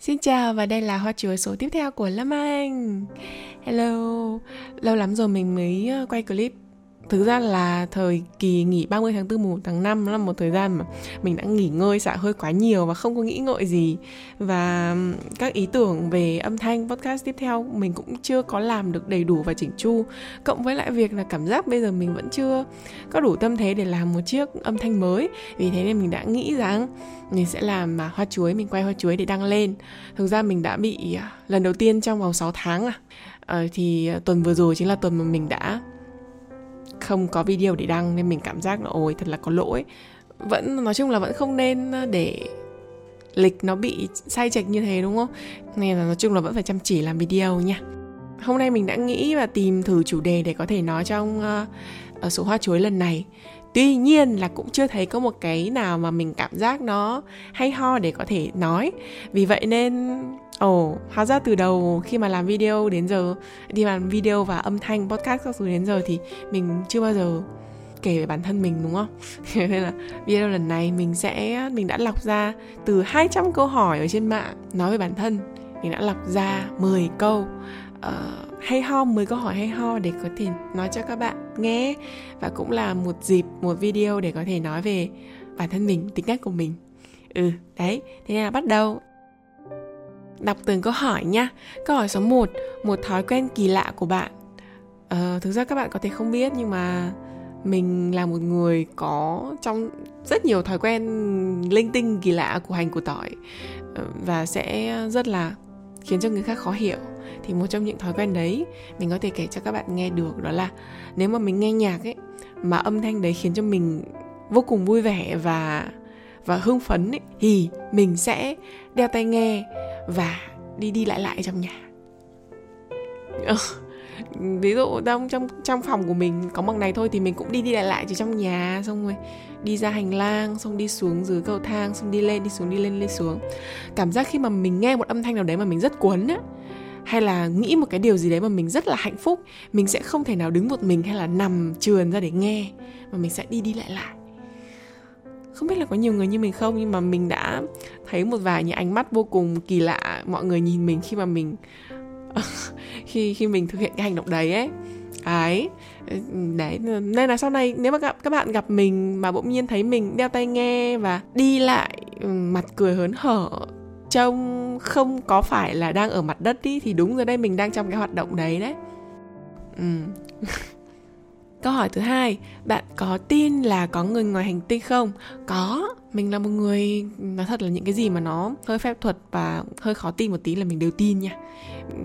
Xin chào và đây là hoa chuối số tiếp theo của Lâm Anh. Hello, Lâu lắm rồi mình mới ờ, quay clip. Thực ra là thời kỳ nghỉ 30 tháng 4 1 tháng 5 là một thời gian mà mình đã nghỉ ngơi xả hơi quá nhiều và không có nghĩ ngợi gì. Và các ý tưởng về âm thanh podcast tiếp theo mình cũng chưa có làm được đầy đủ và chỉnh chu. Cộng với lại việc là cảm giác bây giờ mình vẫn chưa có đủ tâm thế để làm một chiếc âm thanh mới. Vì thế nên mình đã nghĩ rằng mình sẽ làm mà hoa chuối mình quay hoa chuối để đăng lên. Thực ra mình đã bị à, lần đầu tiên trong vòng 6 tháng à. Ờ, thì à, tuần vừa rồi chính là tuần mà mình đã không có video để đăng nên mình cảm giác là ôi thật là có lỗi. Vẫn nói chung là vẫn không nên để lịch nó bị sai chệch như thế đúng không? Nên là nói chung là vẫn phải chăm chỉ làm video nha. Hôm nay mình đã nghĩ và tìm thử chủ đề để có thể nói trong uh, số hoa chuối lần này. Tuy nhiên là cũng chưa thấy có một cái nào mà mình cảm giác nó hay ho để có thể nói. Vì vậy nên ồ oh, hóa ra từ đầu khi mà làm video đến giờ đi làm video và âm thanh podcast các thứ đến giờ thì mình chưa bao giờ kể về bản thân mình đúng không? nên là video lần này mình sẽ mình đã lọc ra từ 200 câu hỏi ở trên mạng nói về bản thân. Mình đã lọc ra 10 câu uh, hay ho 10 câu hỏi hay ho để có thể nói cho các bạn nghe và cũng là một dịp một video để có thể nói về bản thân mình tính cách của mình ừ đấy thế nên là bắt đầu đọc từng câu hỏi nha câu hỏi số 1 một thói quen kỳ lạ của bạn. Ờ, thực ra các bạn có thể không biết nhưng mà mình là một người có trong rất nhiều thói quen linh tinh kỳ lạ của hành của tỏi ờ, và sẽ rất là khiến cho người khác khó hiểu. Thì một trong những thói quen đấy mình có thể kể cho các bạn nghe được đó là nếu mà mình nghe nhạc ấy mà âm thanh đấy khiến cho mình vô cùng vui vẻ và và hưng phấn ấy, thì mình sẽ đeo tai nghe và đi đi lại lại trong nhà. Ờ, ví dụ trong trong trong phòng của mình có bằng này thôi thì mình cũng đi đi lại lại chỉ trong nhà xong rồi đi ra hành lang xong đi xuống dưới cầu thang xong đi lên đi xuống đi lên đi xuống. Cảm giác khi mà mình nghe một âm thanh nào đấy mà mình rất cuốn á hay là nghĩ một cái điều gì đấy mà mình rất là hạnh phúc mình sẽ không thể nào đứng một mình hay là nằm trườn ra để nghe mà mình sẽ đi đi lại lại không biết là có nhiều người như mình không, nhưng mà mình đã thấy một vài những ánh mắt vô cùng kỳ lạ mọi người nhìn mình khi mà mình, khi khi mình thực hiện cái hành động đấy ấy. Ấy đấy, nên là sau này nếu mà gặp, các bạn gặp mình mà bỗng nhiên thấy mình đeo tai nghe và đi lại mặt cười hớn hở, trông không có phải là đang ở mặt đất đi thì đúng rồi đây mình đang trong cái hoạt động đấy đấy. Ừ. câu hỏi thứ hai, bạn có tin là có người ngoài hành tinh không? Có, mình là một người, nói thật là những cái gì mà nó hơi phép thuật và hơi khó tin một tí là mình đều tin nha.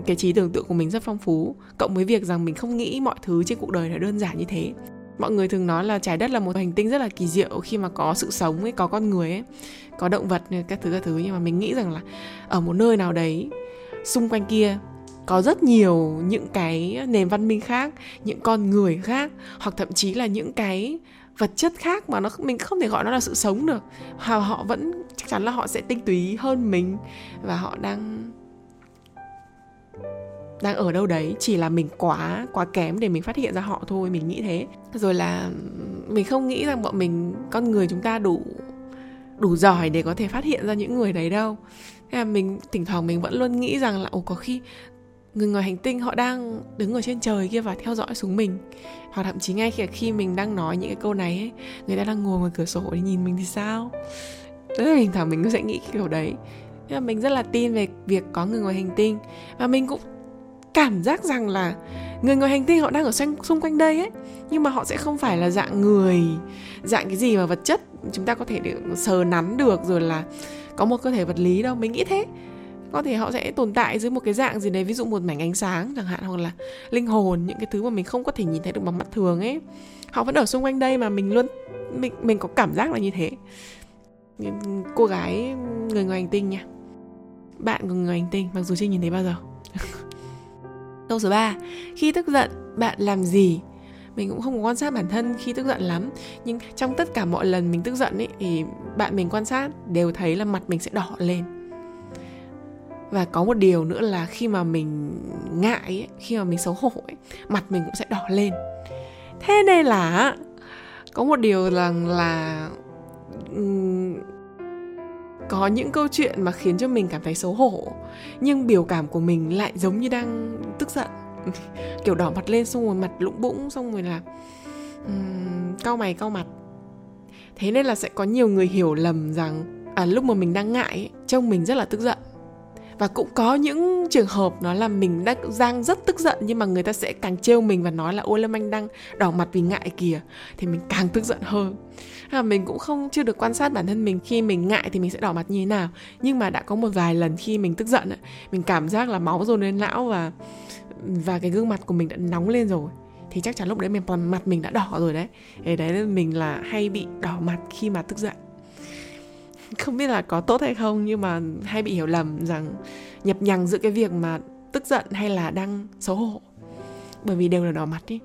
Cái trí tưởng tượng của mình rất phong phú, cộng với việc rằng mình không nghĩ mọi thứ trên cuộc đời là đơn giản như thế. Mọi người thường nói là trái đất là một hành tinh rất là kỳ diệu khi mà có sự sống ấy, có con người ấy, có động vật các thứ các thứ. Nhưng mà mình nghĩ rằng là ở một nơi nào đấy, xung quanh kia có rất nhiều những cái nền văn minh khác, những con người khác, hoặc thậm chí là những cái vật chất khác mà nó mình không thể gọi nó là sự sống được. Họ họ vẫn, chắc chắn là họ sẽ tinh túy hơn mình và họ đang đang ở đâu đấy. Chỉ là mình quá quá kém để mình phát hiện ra họ thôi, mình nghĩ thế. Rồi là mình không nghĩ rằng bọn mình, con người chúng ta đủ đủ giỏi để có thể phát hiện ra những người đấy đâu. Thế là mình, thỉnh thoảng mình vẫn luôn nghĩ rằng là, ồ, có khi người ngoài hành tinh họ đang đứng ở trên trời kia và theo dõi xuống mình. Hoặc thậm chí ngay khi khi mình đang nói những cái câu này ấy người ta đang ngồi ngoài cửa sổ để nhìn mình thì sao? Tức là thỉnh thoảng mình cũng sẽ nghĩ kiểu đấy. Nhưng mà mình rất là tin về việc có người ngoài hành tinh. Và mình cũng cảm giác rằng là người ngoài hành tinh họ đang ở xung, xung quanh đây ấy. Nhưng mà họ sẽ không phải là dạng người dạng cái gì mà vật chất chúng ta có thể được sờ nắn được rồi là có một cơ thể vật lý đâu. Mình nghĩ thế có thể họ sẽ tồn tại dưới một cái dạng gì đấy, ví dụ một mảnh ánh sáng chẳng hạn, hoặc là linh hồn, những cái thứ mà mình không có thể nhìn thấy được bằng mắt thường ấy. Họ vẫn ở xung quanh đây mà mình luôn, mình mình có cảm giác là như thế. Cô gái người ngoài hành tinh nha. Bạn của người ngoài hành tinh, mặc dù chưa nhìn thấy bao giờ. Câu số 3 khi tức giận, bạn làm gì? Mình cũng không có quan sát bản thân khi tức giận lắm, nhưng trong tất cả mọi lần mình tức giận ấy, thì bạn mình quan sát đều thấy là mặt mình sẽ đỏ lên và có một điều nữa là khi mà mình ngại ấy, khi mà mình xấu hổ ấy, mặt mình cũng sẽ đỏ lên. Thế nên là có một điều rằng là có những câu chuyện mà khiến cho mình cảm thấy xấu hổ nhưng biểu cảm của mình lại giống như đang tức giận. Kiểu đỏ mặt lên xong rồi mặt lũng bũng xong rồi là um, cau mày cau mặt. Thế nên là sẽ có nhiều người hiểu lầm rằng à, lúc mà mình đang ngại ấy, trông mình rất là tức giận và cũng có những trường hợp nó là mình đang giang rất tức giận nhưng mà người ta sẽ càng trêu mình và nói là ôi lâm anh đang đỏ mặt vì ngại kìa. Thì mình càng tức giận hơn. À, mình cũng không chưa được quan sát bản thân mình khi mình ngại thì mình sẽ đỏ mặt như thế nào. Nhưng mà đã có một vài lần khi mình tức giận mình cảm giác là máu dồn lên não và và cái gương mặt của mình đã nóng lên rồi. Thì chắc chắn lúc đấy mình mặt mình đã đỏ rồi đấy. Để đấy mình là hay bị đỏ mặt khi mà tức giận không biết là có tốt hay không, nhưng mà hay bị hiểu lầm rằng nhập nhằng giữa cái việc mà tức giận hay là đang xấu hổ. Bởi vì đều là đỏ mặt đi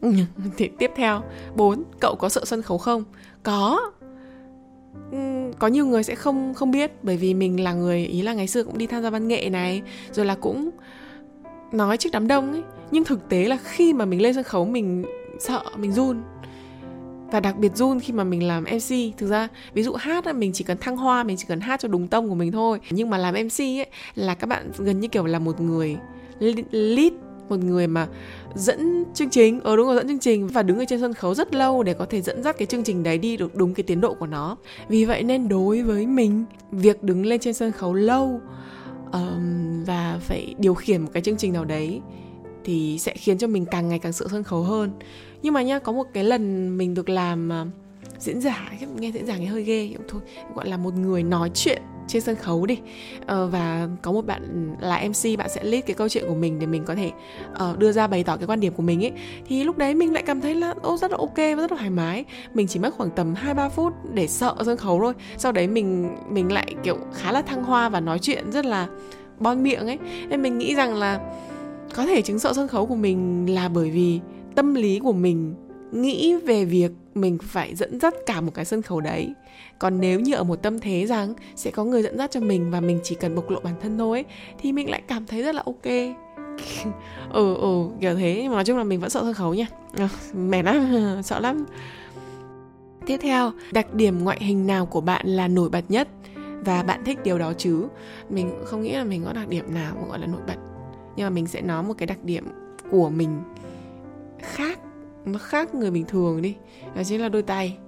thì tiếp theo, bốn, cậu có sợ sân khấu không? Có. Ừ, có nhiều người sẽ không không biết, bởi vì mình là người, ý là ngày xưa cũng đi tham gia văn nghệ này, rồi là cũng nói trước đám đông ấy. Nhưng thực tế là khi mà mình lên sân khấu mình sợ, mình run và đặc biệt run khi mà mình làm MC thực ra ví dụ hát mình chỉ cần thăng hoa mình chỉ cần hát cho đúng tông của mình thôi. Nhưng mà làm MC ấy là các bạn gần như kiểu là một người lead một người mà dẫn chương trình. Ở ờ, đúng rồi dẫn chương trình. Và đứng ở trên sân khấu rất lâu để có thể dẫn dắt cái chương trình đấy đi được đúng cái tiến độ của nó. Vì vậy nên đối với mình việc đứng lên trên sân khấu lâu um, và phải điều khiển một cái chương trình nào đấy thì sẽ khiến cho mình càng ngày càng sợ sân khấu hơn nhưng mà nha có một cái lần mình được làm uh, diễn giả nghe diễn giả nghe hơi ghê thôi gọi là một người nói chuyện trên sân khấu đi. Uh, và có một bạn là mc bạn sẽ lead cái câu chuyện của mình để mình có thể uh, đưa ra bày tỏ cái quan điểm của mình ấy. Thì lúc đấy mình lại cảm thấy là ô rất là ok và rất là thoải mái. Mình chỉ mất khoảng tầm hai ba phút để sợ sân khấu thôi. Sau đấy mình mình lại kiểu khá là thăng hoa và nói chuyện rất là bon miệng ấy. Nên mình nghĩ rằng là có thể chứng sợ sân khấu của mình là bởi vì tâm lý của mình nghĩ về việc mình phải dẫn dắt cả một cái sân khấu đấy. Còn nếu như ở một tâm thế rằng sẽ có người dẫn dắt cho mình và mình chỉ cần bộc lộ bản thân thôi, thì mình lại cảm thấy rất là ok. Ừ ừ kiểu thế. Nhưng mà nói chung là mình vẫn sợ sân khấu nha. Ờ, mệt lắm, sợ lắm. Tiếp theo, đặc điểm ngoại hình nào của bạn là nổi bật nhất? Và bạn thích điều đó chứ? Mình không nghĩ là mình có đặc điểm nào mà gọi là nổi bật. Nhưng mà mình sẽ nói một cái đặc điểm của mình khác, nó khác người bình thường đi. Đó chính là đôi tay.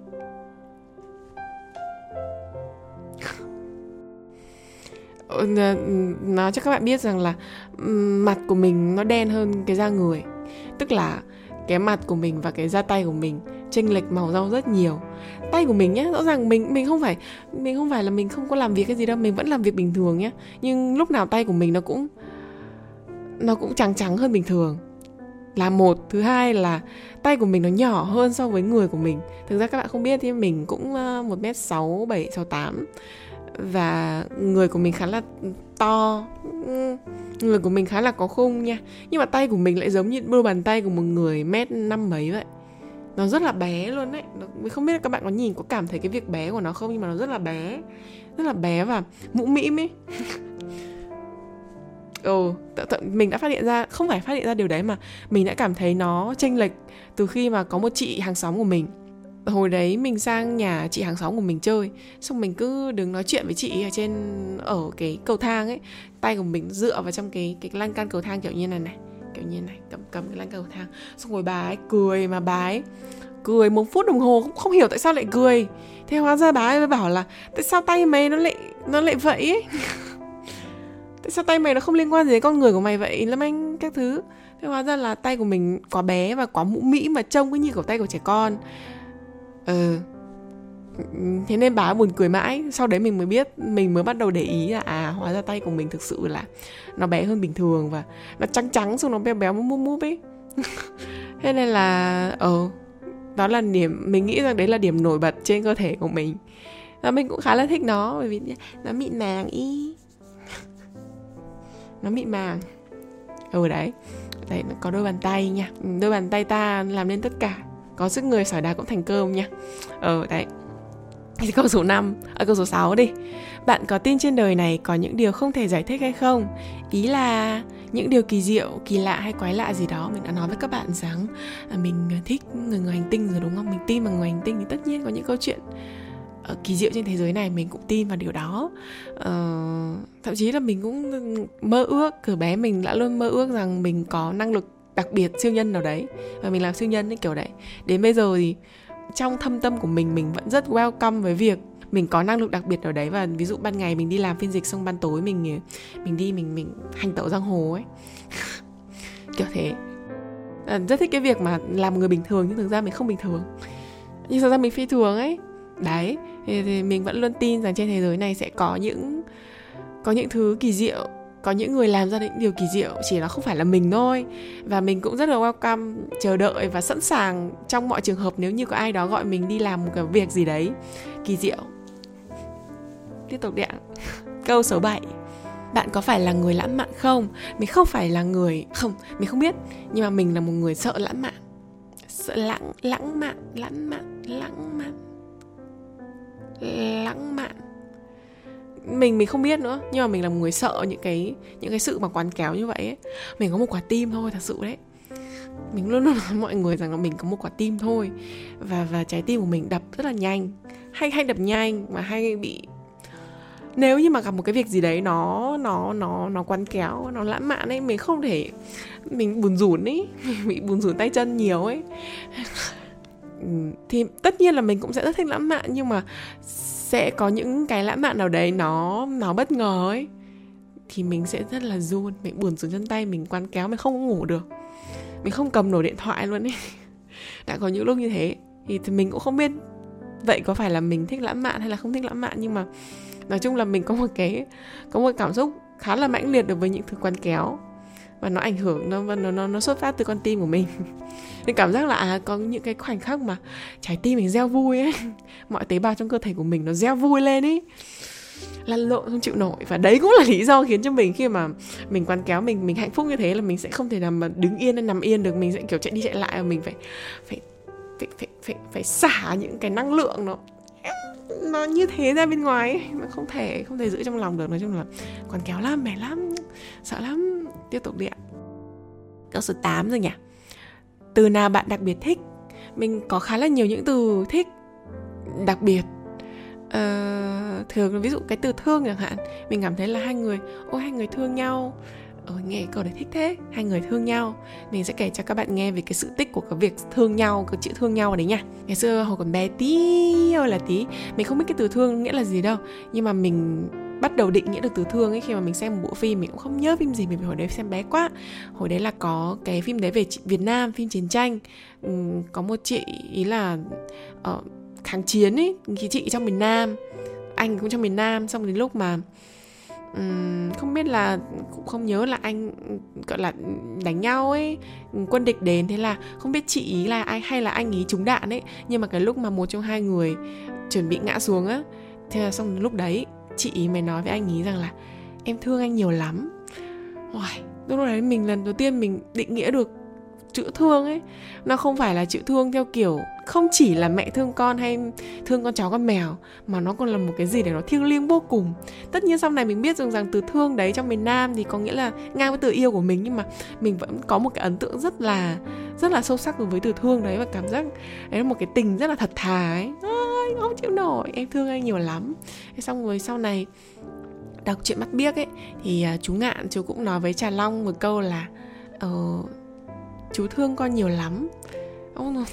Nó cho các bạn biết rằng là mặt của mình nó đen hơn cái da người. Tức là cái mặt của mình và cái da tay của mình chênh lệch màu rau rất nhiều. Tay của mình nhé rõ ràng mình mình không phải, mình không phải là mình không có làm việc cái gì đâu, mình vẫn làm việc bình thường nhé nhưng lúc nào tay của mình nó cũng nó cũng trắng trắng hơn bình thường là một, thứ hai là tay của mình nó nhỏ hơn so với người của mình. Thực ra các bạn không biết thì mình cũng ờ, một m sáu, bảy, sáu tám. Và người của mình khá là to. Ừ, người của mình khá là có khung nha. Nhưng mà tay của mình lại giống như đôi bàn tay của một người mét năm mấy vậy. Nó rất là bé luôn đấy. Mình không biết là các bạn có nhìn, có cảm thấy cái việc bé của nó không? Nhưng mà nó rất là bé. Rất là bé và mũ mĩm ấy. ừ t- t- mình đã phát hiện ra, không phải phát hiện ra điều đấy mà mình đã cảm thấy nó chênh lệch từ khi mà có một chị hàng xóm của mình. Hồi đấy mình sang nhà chị hàng xóm của mình chơi, xong mình cứ đứng nói chuyện với chị ở trên, ở cái cầu thang ấy. Tay của mình dựa vào trong cái cái lan can cầu thang kiểu như này này, kiểu như này, cầm cầm cái lan can cầu thang. Xong rồi bà ấy cười mà bà ấy cười một phút đồng hồ cũng không hiểu tại sao lại cười. Thế hóa ra bà ấy mới bảo là, tại sao tay mày nó lại nó lại vậy ấy? tại sao tay mày nó không liên quan gì đến con người của mày vậy, lâm anh, các thứ? Thế hóa ra là tay của mình quá bé và quá mũ mỹ mà trông cứ như kiểu tay của trẻ con. Ừ thế nên bà buồn cười mãi, sau đấy mình mới biết, mình mới bắt đầu để ý là à hóa ra tay của mình thực sự là nó bé hơn bình thường và nó trắng trắng xong nó béo béo múp múp ấy. Thế nên là ờ đó là điểm mình nghĩ rằng đấy là điểm nổi bật trên cơ thể của mình. Và mình cũng khá là thích nó, bởi vì nó mịn màng ý nó mịn màng. Ừ đấy. Đấy có đôi bàn tay nha. Ừ, đôi bàn tay ta làm nên tất cả. Có sức người sỏi đá cũng thành cơm nha. Ừ đấy. Thì câu số 5, ở à, câu số 6 đi. Bạn có tin trên đời này có những điều không thể giải thích hay không? Ý là những điều kỳ diệu, kỳ lạ hay quái lạ gì đó Mình đã nói với các bạn rằng à, mình à, thích người ngoài hành tinh rồi đúng không? Mình tin vào người hành tinh thì tất nhiên có những câu chuyện uh, kỳ diệu trên thế giới này mình cũng tin vào điều đó. Uh, thậm chí là mình cũng mơ ước từ bé mình đã luôn mơ ước rằng mình có năng lực đặc biệt siêu nhân nào đấy. Và mình làm siêu nhân ấy kiểu đấy. Đến bây giờ thì trong thâm tâm của mình mình vẫn rất welcome với việc mình có năng lực đặc biệt ở đấy. Và ví dụ ban ngày mình đi làm phiên dịch xong ban tối mình ờ, mình đi mình mình hành tẩu giang hồ ấy. Kiểu thế. À, rất thích cái việc mà làm người bình thường nhưng thực ra mình không bình thường. Nhưng thực ra mình phi thường ấy. Đấy thì, thì mình vẫn luôn tin rằng trên thế giới này sẽ có những có những thứ kỳ diệu có những người làm ra những điều kỳ diệu chỉ là không phải là mình thôi. Và mình cũng rất là welcome chờ đợi và sẵn sàng trong mọi trường hợp nếu như có ai đó gọi mình đi làm một cái việc gì đấy kỳ diệu. Tiếp tục đi ạ. Câu số 7 bạn có phải là người lãng mạn không? Mình không phải là người không mình không biết. Nhưng mà mình là một người sợ lãng mạn. Sợ lãng lãng mạn lãng mạn lãng mạn lãng mạn. Mình mình không biết nữa, nhưng mà mình là một người sợ những cái những cái sự mà quán kéo như vậy ấy. mình có một quả tim thôi, thật sự đấy. Mình luôn luôn nói mọi người rằng là mình có một quả tim thôi. Và và trái tim của mình đập rất là nhanh. Hay hay đập nhanh mà hay bị, nếu như mà gặp một cái việc gì đấy nó nó nó nó quán kéo, nó lãng mạn ấy, mình không thể, mình buồn rủn ấy, mình bị buồn rủn tay chân nhiều ấy thì tất nhiên là mình cũng sẽ rất thích lãng mạn nhưng mà sẽ có những cái lãng mạn nào đấy nó nó bất ngờ ấy thì mình sẽ rất là run. Mình buồn xuống chân tay mình quán kéo mình không có ngủ được. Mình không cầm nổi điện thoại luôn ấy. Đã có những lúc như thế thì, thì mình cũng không biết vậy có phải là mình thích lãng mạn hay là không thích lãng mạn nhưng mà nói chung là mình có một cái có một cảm xúc khá là mãnh liệt đối với những thứ quán kéo và nó ảnh hưởng nó nó nó, nó xuất phát từ con tim của mình. Nên cảm giác là à có những cái khoảnh khắc mà trái tim mình reo vui ấy. Mọi tế bào trong cơ thể của mình nó reo vui lên ấy. Lăn lộn không chịu nổi. Và đấy cũng là lý do khiến cho mình khi mà mình quán kéo mình mình hạnh phúc như thế là mình sẽ không thể nào mà đứng yên hay nằm yên được. Mình sẽ kiểu chạy đi chạy lại và mình phải phải phải phải phải, phải xả những cái năng lượng nó nó như thế ra bên ngoài ấy. mà không thể không thể giữ trong lòng được. Nói chung là quán kéo lắm mệt lắm sợ lắm tiếp tục đi ạ. Câu số 8 rồi nhỉ? Từ nào bạn đặc biệt thích? Mình có khá là nhiều những từ thích đặc biệt. Uh, thường ví dụ cái từ thương chẳng hạn mình cảm thấy là hai người ôi hai người thương nhau. Ờ, nghe câu đấy thích thế hai người thương nhau. Mình sẽ kể cho các bạn nghe về cái sự tích của cái việc thương nhau cái chữ thương nhau đấy nha. Ngày xưa hồi còn bé tí ơi là tí mình không biết cái từ thương nghĩa là gì đâu. Nhưng mà mình bắt đầu định nghĩa được từ thương ấy khi mà mình xem một bộ phim mình cũng không nhớ phim gì mình hồi đấy xem bé quá. Hồi đấy là có cái phim đấy về Việt Nam phim chiến tranh. Có một chị ý là uh, kháng chiến ấy cái chị trong miền Nam anh cũng trong miền Nam. Xong đến lúc mà um, không biết là cũng không nhớ là anh gọi là đánh nhau ấy quân địch đến. Thế là không biết chị ý là ai hay là anh ý trúng đạn ấy. Nhưng mà cái lúc mà một trong hai người chuẩn bị ngã xuống á thế là xong lúc đấy chị ý mới nói với anh ý rằng là em thương anh nhiều lắm. Uầy, lúc đấy mình lần đầu tiên mình định nghĩa được chữ thương ấy. Nó không phải là chữ thương theo kiểu không chỉ là mẹ thương con hay thương con chó con mèo mà nó còn là một cái gì để nó thiêng liêng vô cùng. Tất nhiên sau này mình biết rằng rằng từ thương đấy trong miền nam thì có nghĩa là ngang với từ yêu của mình nhưng mà mình vẫn có một cái ấn tượng rất là rất là sâu sắc đối với từ thương đấy và cảm giác đấy là một cái tình rất là thật thà ấy anh không chịu nổi. Em thương anh nhiều lắm. Xong rồi sau này đọc chuyện mắt biếc ấy thì à, chú ngạn chú cũng nói với trà long một câu là ờ, chú thương con nhiều lắm. Ông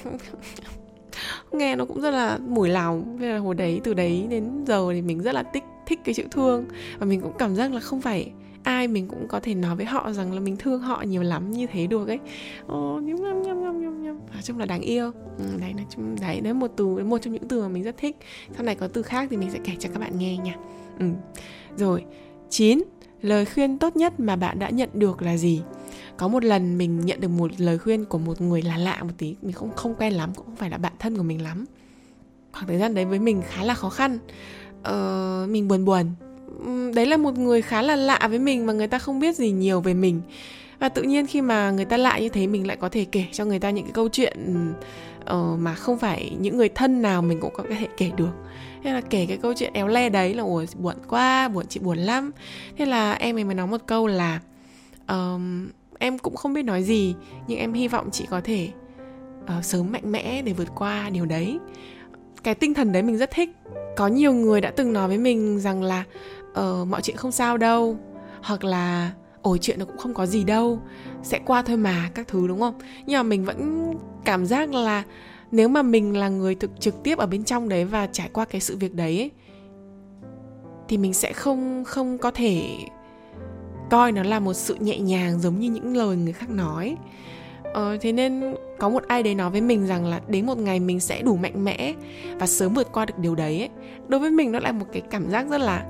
nghe nó cũng rất là mùi lòng. Vì là hồi đấy từ đấy đến giờ thì mình rất là thích thích cái chữ thương. Và mình cũng cảm giác là không phải ai mình cũng có thể nói với họ rằng là mình thương họ nhiều lắm như thế được ấy. Ồ nhum nhum nhum nhum nhum nhum nói chung là đáng yêu. Ừ, đấy nói chung đấy đấy một từ một trong những từ mà mình rất thích. Sau này có từ khác thì mình sẽ kể cho các bạn nghe nha. Ừ. rồi 9. Lời khuyên tốt nhất mà bạn đã nhận được là gì? có một lần mình nhận được một lời khuyên của một người là lạ một tí mình không không quen lắm cũng không phải là bạn thân của mình lắm. Khoảng thời gian đấy với mình khá là khó khăn. Ờ, mình buồn buồn đấy là một người khá là lạ với mình mà người ta không biết gì nhiều về mình. Và tự nhiên khi mà người ta lạ như thế mình lại có thể kể cho người ta những cái câu chuyện uh, mà không phải những người thân nào mình cũng có thể kể được. Thế là kể cái câu chuyện éo le đấy là ủa buồn quá buồn chị buồn lắm. Thế là em ấy mới nói một câu là um, em cũng không biết nói gì nhưng em hy vọng chị có thể uh, sớm mạnh mẽ để vượt qua điều đấy. Cái tinh thần đấy mình rất thích. Có nhiều người đã từng nói với mình rằng là ờ mọi chuyện không sao đâu. Hoặc là ôi chuyện nó cũng không có gì đâu sẽ qua thôi mà các thứ đúng không? Nhưng mà mình vẫn cảm giác là nếu mà mình là người thực trực tiếp ở bên trong đấy và trải qua cái sự việc đấy ấy, thì mình sẽ không không có thể coi nó là một sự nhẹ nhàng giống như những lời người khác nói. Ờ, thế nên có một ai đấy nói với mình rằng là đến một ngày mình sẽ đủ mạnh mẽ và sớm vượt qua được điều đấy ấy. đối với mình nó lại một cái cảm giác rất là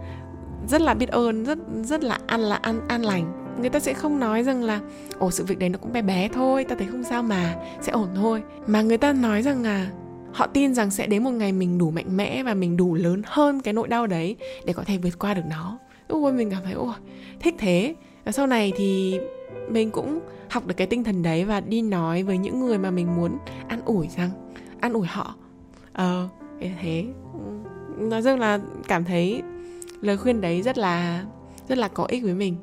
rất là biết ơn, rất rất là ăn là ăn an lành. Người ta sẽ không nói rằng là, ồ, sự việc đấy nó cũng bé bé thôi, ta thấy không sao mà, sẽ ổn thôi. Mà người ta nói rằng là họ tin rằng sẽ đến một ngày mình đủ mạnh mẽ và mình đủ lớn hơn cái nỗi đau đấy để có thể vượt qua được nó. Ôi mình cảm thấy, ôi, thích thế. Và sau này thì mình cũng học được cái tinh thần đấy và đi nói với những người mà mình muốn an ủi rằng, an ủi họ. Ờ thế. Nói rằng là cảm thấy lời khuyên đấy rất là rất là có ích với mình.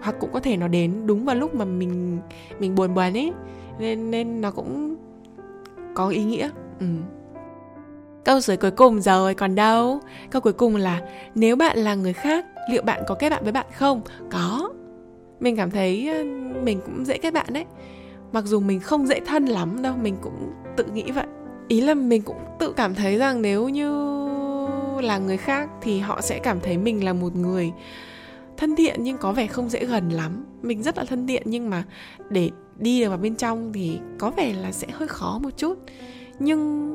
Hoặc cũng có thể nó đến đúng vào lúc mà mình mình buồn buồn ấy. Nên nên nó cũng có ý nghĩa. Ừ. câu dưới cuối cùng rồi, còn đâu? Câu cuối cùng là, nếu bạn là người khác, liệu bạn có kết bạn với bạn không? Có. Mình cảm thấy ờ, mình cũng dễ kết bạn đấy. Mặc dù mình không dễ thân lắm đâu, mình cũng tự nghĩ vậy. Ý là mình cũng tự cảm thấy rằng nếu như là người khác thì họ sẽ cảm thấy mình là một người thân thiện nhưng có vẻ không dễ gần lắm. Mình rất là thân thiện nhưng mà để đi được vào bên trong thì có vẻ là sẽ hơi khó một chút. Nhưng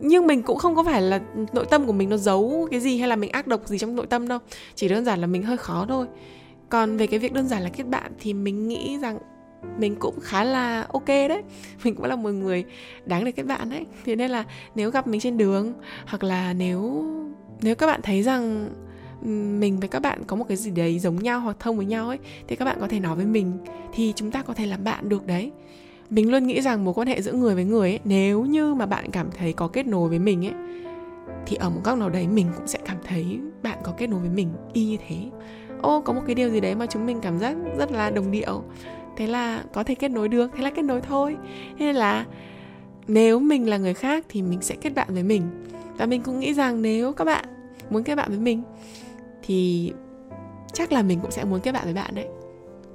nhưng mình cũng không có phải là nội tâm của mình nó giấu cái gì hay là mình ác độc gì trong nội tâm đâu. Chỉ đơn giản là mình hơi khó thôi. Còn về cái việc đơn giản là kết bạn thì mình nghĩ rằng mình cũng khá là ok đấy. Mình cũng là một người đáng để kết bạn đấy. Thế nên là nếu gặp mình trên đường, hoặc là nếu nếu các bạn thấy rằng mình với các bạn có một cái gì đấy giống nhau hoặc thông với nhau ấy, thì các bạn có thể nói với mình, thì chúng ta có thể làm bạn được đấy. Mình luôn nghĩ rằng mối quan hệ giữa người với người ấy, nếu như mà bạn cảm thấy có kết nối với mình ấy, thì ở một góc nào đấy mình cũng sẽ cảm thấy bạn có kết nối với mình y như thế. Ô, có một cái điều gì đấy mà chúng mình cảm giác rất là đồng điệu thế là có thể kết nối được thế là kết nối thôi. Nên là nếu mình là người khác thì mình sẽ kết bạn với mình. Và mình cũng nghĩ rằng nếu các bạn muốn kết bạn với mình thì chắc là mình cũng sẽ muốn kết bạn với bạn đấy.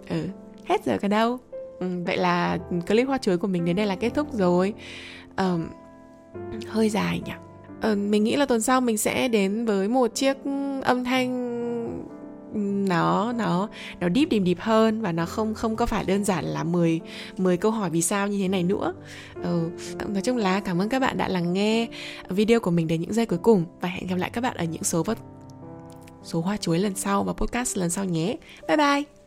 Ừ hết giờ cả đâu. Ừ, vậy là clip hoa chuối của mình đến đây là kết thúc rồi. Um, hơi dài nhỉ? Ừ, mình nghĩ là tuần sau mình sẽ đến với một chiếc âm thanh nó nó nó deep deep deep hơn và nó không không có phải đơn giản là 10 10 câu hỏi vì sao như thế này nữa. Ừ, nói chung là cảm ơn các bạn đã lắng nghe video của mình đến những giây cuối cùng và hẹn gặp lại các bạn ở những số vật số hoa chuối lần sau và podcast lần sau nhé. Bye bye.